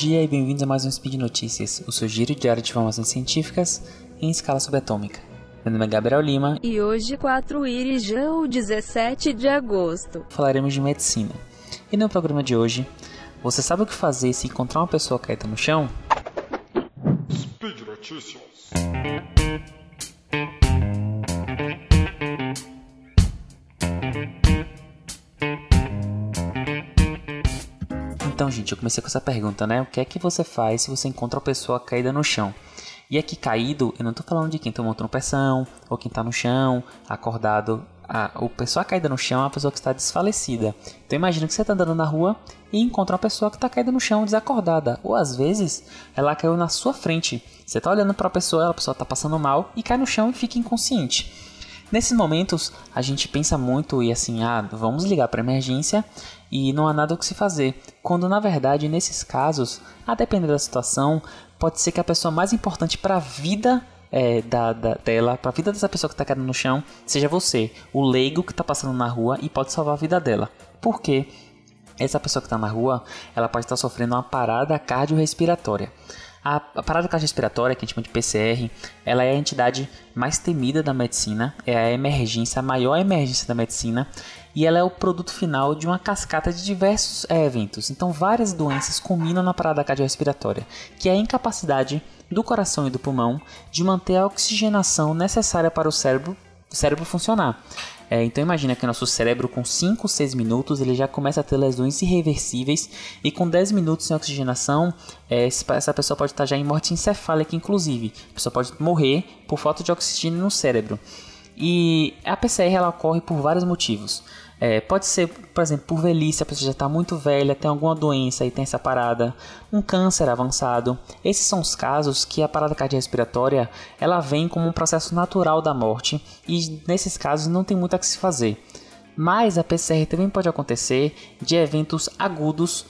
dia e bem-vindos a mais um Speed Notícias, o seu giro diário de informações científicas em escala subatômica. Meu nome é Gabriel Lima e hoje, 4 Irijão, 17 de agosto, falaremos de medicina. E no programa de hoje, você sabe o que fazer se encontrar uma pessoa caída no chão? Speed Notícias. Gente, eu comecei com essa pergunta, né? O que é que você faz se você encontra uma pessoa caída no chão? E aqui caído, eu não estou falando de quem tomou tropeção, ou quem está no chão, acordado. Ah, o pessoa caída no chão é uma pessoa que está desfalecida. Então imagina que você está andando na rua e encontra uma pessoa que está caída no chão, desacordada. Ou às vezes ela caiu na sua frente. Você está olhando para a pessoa, a pessoa está passando mal e cai no chão e fica inconsciente. Nesses momentos, a gente pensa muito e assim, ah, vamos ligar para emergência e não há nada o que se fazer. Quando na verdade, nesses casos, a depender da situação, pode ser que a pessoa mais importante para a vida é, da, da, dela, para a vida dessa pessoa que está caindo no chão, seja você, o leigo que está passando na rua e pode salvar a vida dela. Por quê? Essa pessoa que está na rua, ela pode estar sofrendo uma parada cardiorrespiratória. A, parada cardiorrespiratória, que a gente chama de PCR, ela é a entidade mais temida da medicina, é a emergência, a maior emergência da medicina, e ela é o produto final de uma cascata de diversos é, eventos. Então, várias doenças culminam na parada cardiorrespiratória, que é a incapacidade do coração e do pulmão de manter a oxigenação necessária para o cérebro, cérebro funcionar. É, então imagina que nosso cérebro com 5, 6 minutos ele já começa a ter lesões irreversíveis e com 10 minutos sem oxigenação é, essa pessoa pode estar já em morte encefálica inclusive. A pessoa pode morrer por falta de oxigênio no cérebro. E a PCR ela ocorre por vários motivos. É, pode ser, por exemplo, por velhice, a pessoa já está muito velha, tem alguma doença e tem essa parada, um câncer avançado. Esses são os casos que a parada cardiorrespiratória ela vem como um processo natural da morte e nesses casos não tem muito a que se fazer. Mas a PCR também pode acontecer de eventos agudos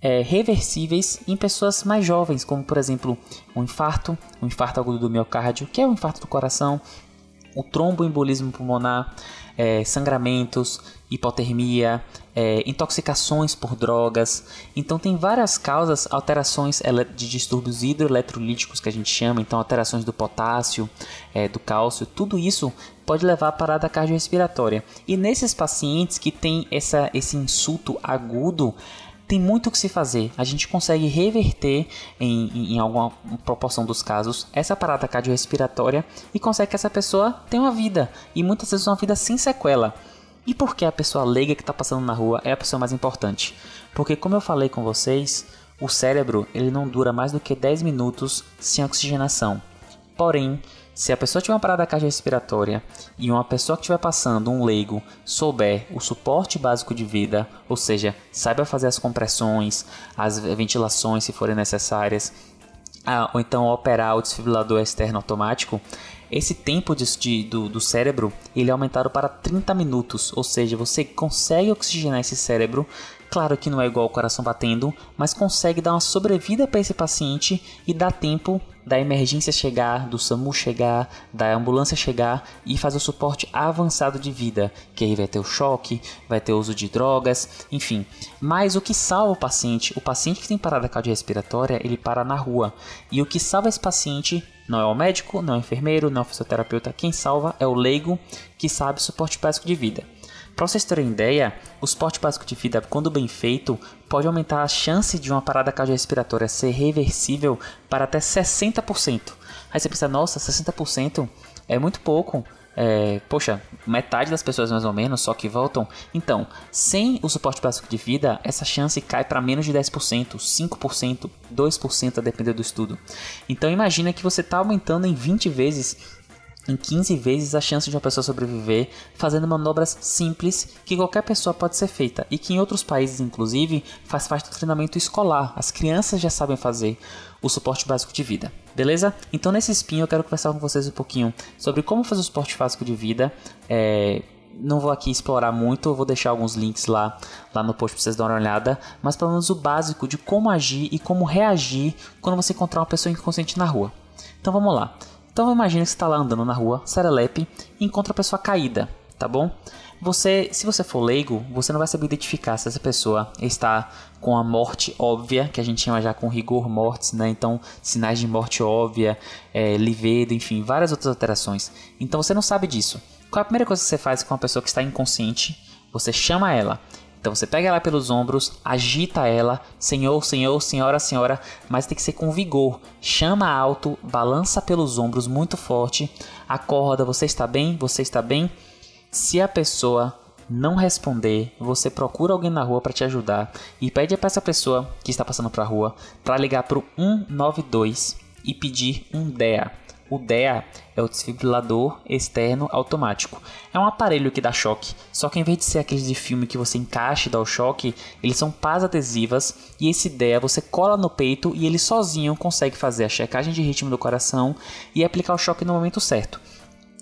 é, reversíveis em pessoas mais jovens, como por exemplo um infarto, um infarto agudo do miocárdio, que é um infarto do coração, o tromboembolismo pulmonar, é, sangramentos, hipotermia, é, intoxicações por drogas. Então tem várias causas, alterações de distúrbios hidroeletrolíticos que a gente chama, então alterações do potássio, é, do cálcio, tudo isso pode levar à parada cardiorrespiratória. E nesses pacientes que têm essa, esse insulto agudo, tem muito o que se fazer. A gente consegue reverter em, em, em, alguma proporção dos casos essa parada cardiorrespiratória e consegue que essa pessoa tenha uma vida e muitas vezes uma vida sem sequela. E por que a pessoa leiga que está passando na rua é a pessoa mais importante? Porque como eu falei com vocês, o cérebro ele não dura mais do que 10 minutos sem oxigenação. Porém, se a pessoa tiver uma parada cardiorrespiratória e uma pessoa que estiver passando, um leigo, souber o suporte básico de vida, ou seja, saiba fazer as compressões, as ventilações se forem necessárias, ah, ou então operar o desfibrilador externo automático, esse tempo de, de, do, do cérebro ele é aumentado para 30 minutos, ou seja, você consegue oxigenar esse cérebro Claro que não é igual ao coração batendo, mas consegue dar uma sobrevida para esse paciente e dar tempo da emergência chegar, do SAMU chegar, da ambulância chegar e fazer o suporte avançado de vida, que aí vai ter o choque, vai ter o uso de drogas, enfim. Mas o que salva o paciente, o paciente que tem parada cardiorrespiratória, ele para na rua. E o que salva esse paciente não é o médico, não é o enfermeiro, não é o fisioterapeuta, quem salva é o leigo que sabe suporte básico de vida. Para vocês terem ideia, o esporte básico de vida, quando bem feito, pode aumentar a chance de uma parada cardiorrespiratória ser reversível para até 60%. Aí você pensa, nossa, 60% é muito pouco. É, poxa, metade das pessoas mais ou menos só que voltam. Então, sem o suporte básico de vida, essa chance cai para menos de 10%, 5%, 2% a depender do estudo. Então, imagina que você está aumentando em 20 vezes em 15 vezes a chance de uma pessoa sobreviver fazendo manobras simples que qualquer pessoa pode ser feita e que em outros países, inclusive, faz parte do treinamento escolar. As crianças já sabem fazer o suporte básico de vida. Beleza? Então nesse espinho eu quero conversar com vocês um pouquinho sobre como fazer o suporte básico de vida. É, não vou aqui explorar muito, vou deixar alguns links lá, lá no post para vocês darem uma olhada, mas pelo menos o básico de como agir e como reagir quando você encontrar uma pessoa inconsciente na rua. Então vamos lá. Então imagine que você está lá andando na rua, serelepe, e encontra a pessoa caída, tá bom? Você, se você for leigo, você não vai saber identificar se essa pessoa está com a morte óbvia, que a gente chama já com rigor mortis, né? Então, sinais de morte óbvia, é, livedo, enfim, várias outras alterações. Então, você não sabe disso. Qual é a primeira coisa que você faz com uma pessoa que está inconsciente? Você chama ela. Então você pega ela pelos ombros, agita ela, senhor, senhor, senhora, senhora, mas tem que ser com vigor. Chama alto, balança pelos ombros muito forte, acorda, você está bem? Você está bem? Se a pessoa não responder, você procura alguém na rua para te ajudar e pede para essa pessoa que está passando para a rua para ligar para o 192 e pedir um DEA. O DEA é o desfibrilador externo automático. É um aparelho que dá choque, só que em vez de ser aqueles de filme que você encaixa e dá o choque, eles são pás adesivas e esse DEA você cola no peito e ele sozinho consegue fazer a checagem de ritmo do coração e aplicar o choque no momento certo.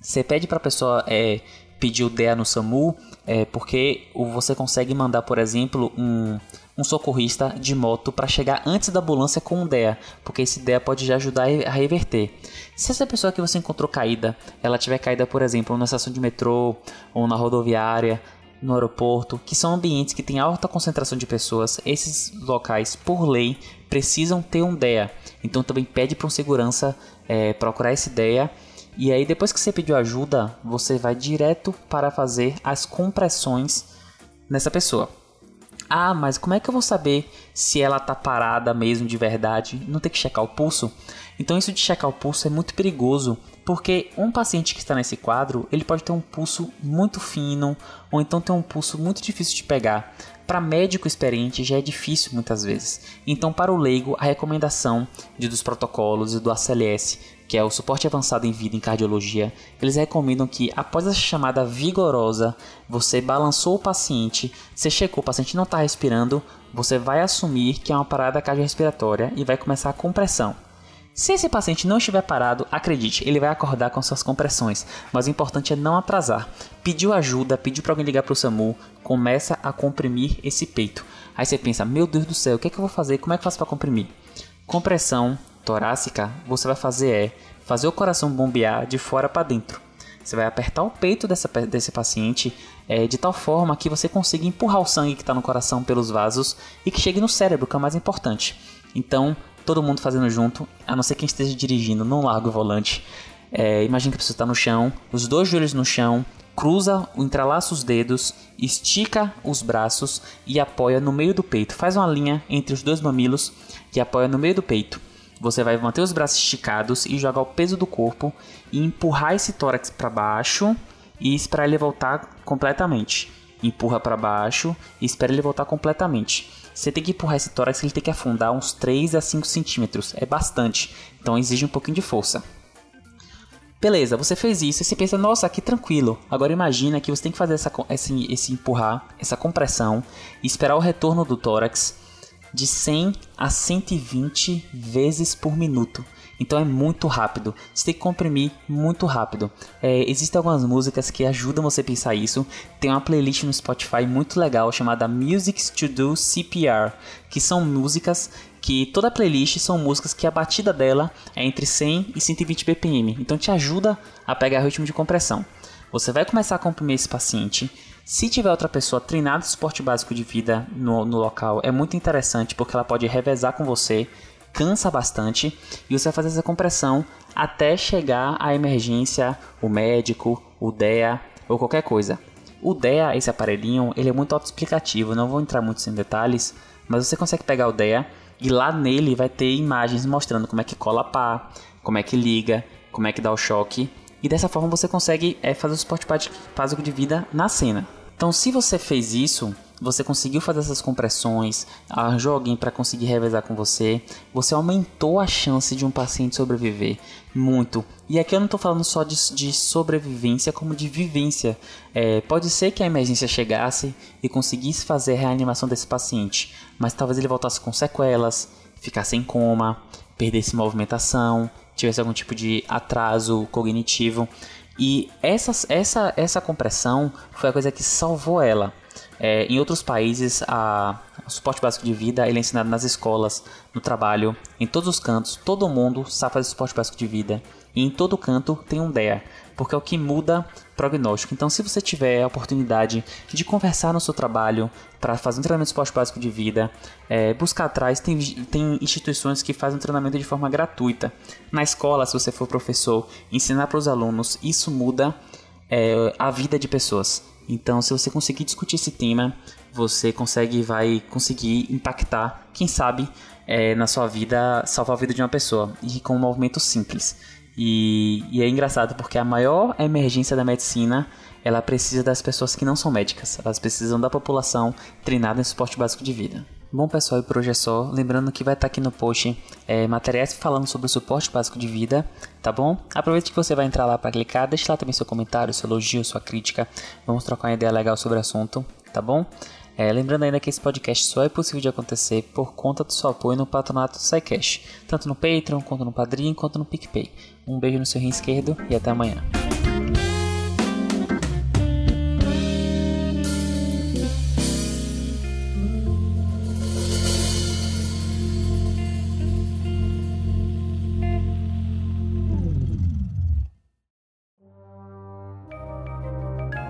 Você pede para a pessoa é, pedir o DEA no SAMU, é, porque você consegue mandar, por exemplo, um um socorrista de moto para chegar antes da ambulância com um DEA, porque esse DEA pode já ajudar a reverter. Se essa pessoa que você encontrou caída, ela tiver caída, por exemplo, na estação de metrô ou na rodoviária, no aeroporto, que são ambientes que têm alta concentração de pessoas, esses locais, por lei, precisam ter um DEA. Então também pede para um segurança é, procurar esse DEA. E aí, depois que você pediu ajuda, você vai direto para fazer as compressões nessa pessoa. Ah, mas como é que eu vou saber se ela tá parada mesmo de verdade? Não tem que checar o pulso? Então isso de checar o pulso é muito perigoso, porque um paciente que está nesse quadro, ele pode ter um pulso muito fino, ou então ter um pulso muito difícil de pegar. Para médico experiente já é difícil muitas vezes. Então, para o leigo, a recomendação de, dos protocolos e do ACLS que é o suporte avançado em vida em cardiologia, eles recomendam que após essa chamada vigorosa, você balançou o paciente, você checou, o paciente não está respirando, você vai assumir que é uma parada cardiorrespiratória e vai começar a compressão. Se esse paciente não estiver parado, acredite, ele vai acordar com suas compressões, mas o importante é não atrasar. Pediu ajuda, pediu para alguém ligar para o SAMU, começa a comprimir esse peito. Aí você pensa, meu Deus do céu, o que é que eu vou fazer? Como é que eu faço para comprimir? Compressão torácica, você vai fazer é fazer o coração bombear de fora para dentro. Você vai apertar o peito dessa, desse paciente é, de tal forma que você consiga empurrar o sangue que está no coração pelos vasos e que chegue no cérebro, que é o mais importante. Então, todo mundo fazendo junto, a não ser quem esteja dirigindo, não larga o volante. É, imagina que a pessoa está no chão, os dois joelhos no chão, cruza, entrelaça os dedos, estica os braços e apoia no meio do peito. Faz uma linha entre os dois mamilos e apoia no meio do peito. Você vai manter os braços esticados e jogar o peso do corpo e empurrar esse tórax para baixo e esperar ele voltar completamente. Empurra para baixo e espera ele voltar completamente. Você tem que empurrar esse tórax, ele tem que afundar uns 3 a 5 centímetros. É bastante, então exige um pouquinho de força. Beleza, você fez isso e você pensa, nossa, que tranquilo. Agora imagina que você tem que fazer essa, esse, esse empurrar, essa compressão e esperar o retorno do tórax de 100 a 120 vezes por minuto. Então é muito rápido. Você tem que comprimir muito rápido. É, existem algumas músicas que ajudam você a pensar isso. Tem uma playlist no Spotify muito legal chamada Musics to Do CPR, que são músicas que toda playlist são músicas que a batida dela é entre 100 e 120 BPM. Então te ajuda a pegar o ritmo de compressão. Você vai começar a comprimir esse paciente se tiver outra pessoa treinada de esporte básico de vida no, no local, é muito interessante porque ela pode revezar com você, cansa bastante e você vai fazer essa compressão até chegar à emergência, o médico, o DEA ou qualquer coisa. O DEA, esse aparelhinho, ele é muito autoexplicativo, não vou entrar muito em detalhes, mas você consegue pegar o DEA e lá nele vai ter imagens mostrando como é que cola a pá, como é que liga, como é que dá o choque. E dessa forma você consegue é, fazer o esporte básico de vida na cena. Então, se você fez isso, você conseguiu fazer essas compressões, arranjou alguém para conseguir revezar com você, você aumentou a chance de um paciente sobreviver muito. E aqui eu não estou falando só de, de, sobrevivência, como de vivência. É, pode ser que a emergência chegasse e conseguisse fazer a reanimação desse paciente, mas talvez ele voltasse com sequelas, ficasse em coma, perdesse movimentação, tivesse algum tipo de atraso cognitivo. E essa, essa, essa compressão foi a coisa que salvou ela. É, em outros países, a, o suporte básico de vida ele é ensinado nas escolas, no trabalho, em todos os cantos. Todo mundo sabe fazer suporte básico de vida. E em todo canto tem um DEA, porque é o que muda prognóstico. Então, se você tiver a oportunidade de conversar no seu trabalho para fazer um treinamento suporte básico de vida, é, buscar atrás, tem, tem instituições que fazem treinamento de forma gratuita. Na escola, se você for professor, ensinar para os alunos, isso muda é, a vida de pessoas. Então, se você conseguir discutir esse tema, você consegue vai conseguir impactar, quem sabe, é, na sua vida, salvar a vida de uma pessoa e com um movimento simples. E, e, é engraçado porque a maior emergência da medicina ela precisa das pessoas que não são médicas. Elas precisam da população treinada em suporte básico de vida. Bom pessoal, e por hoje é só. Lembrando que vai estar aqui no post é, materiais falando sobre o suporte básico de vida, tá bom? Aproveite que você vai entrar lá para clicar, deixe lá também seu comentário, seu elogio, sua crítica. Vamos trocar uma ideia legal sobre o assunto, tá bom? É, lembrando ainda que esse podcast só é possível de acontecer por conta do seu apoio no patronato SciCash, tanto no Patreon, quanto no Padrim, quanto no PicPay. Um beijo no seu rim esquerdo e até amanhã.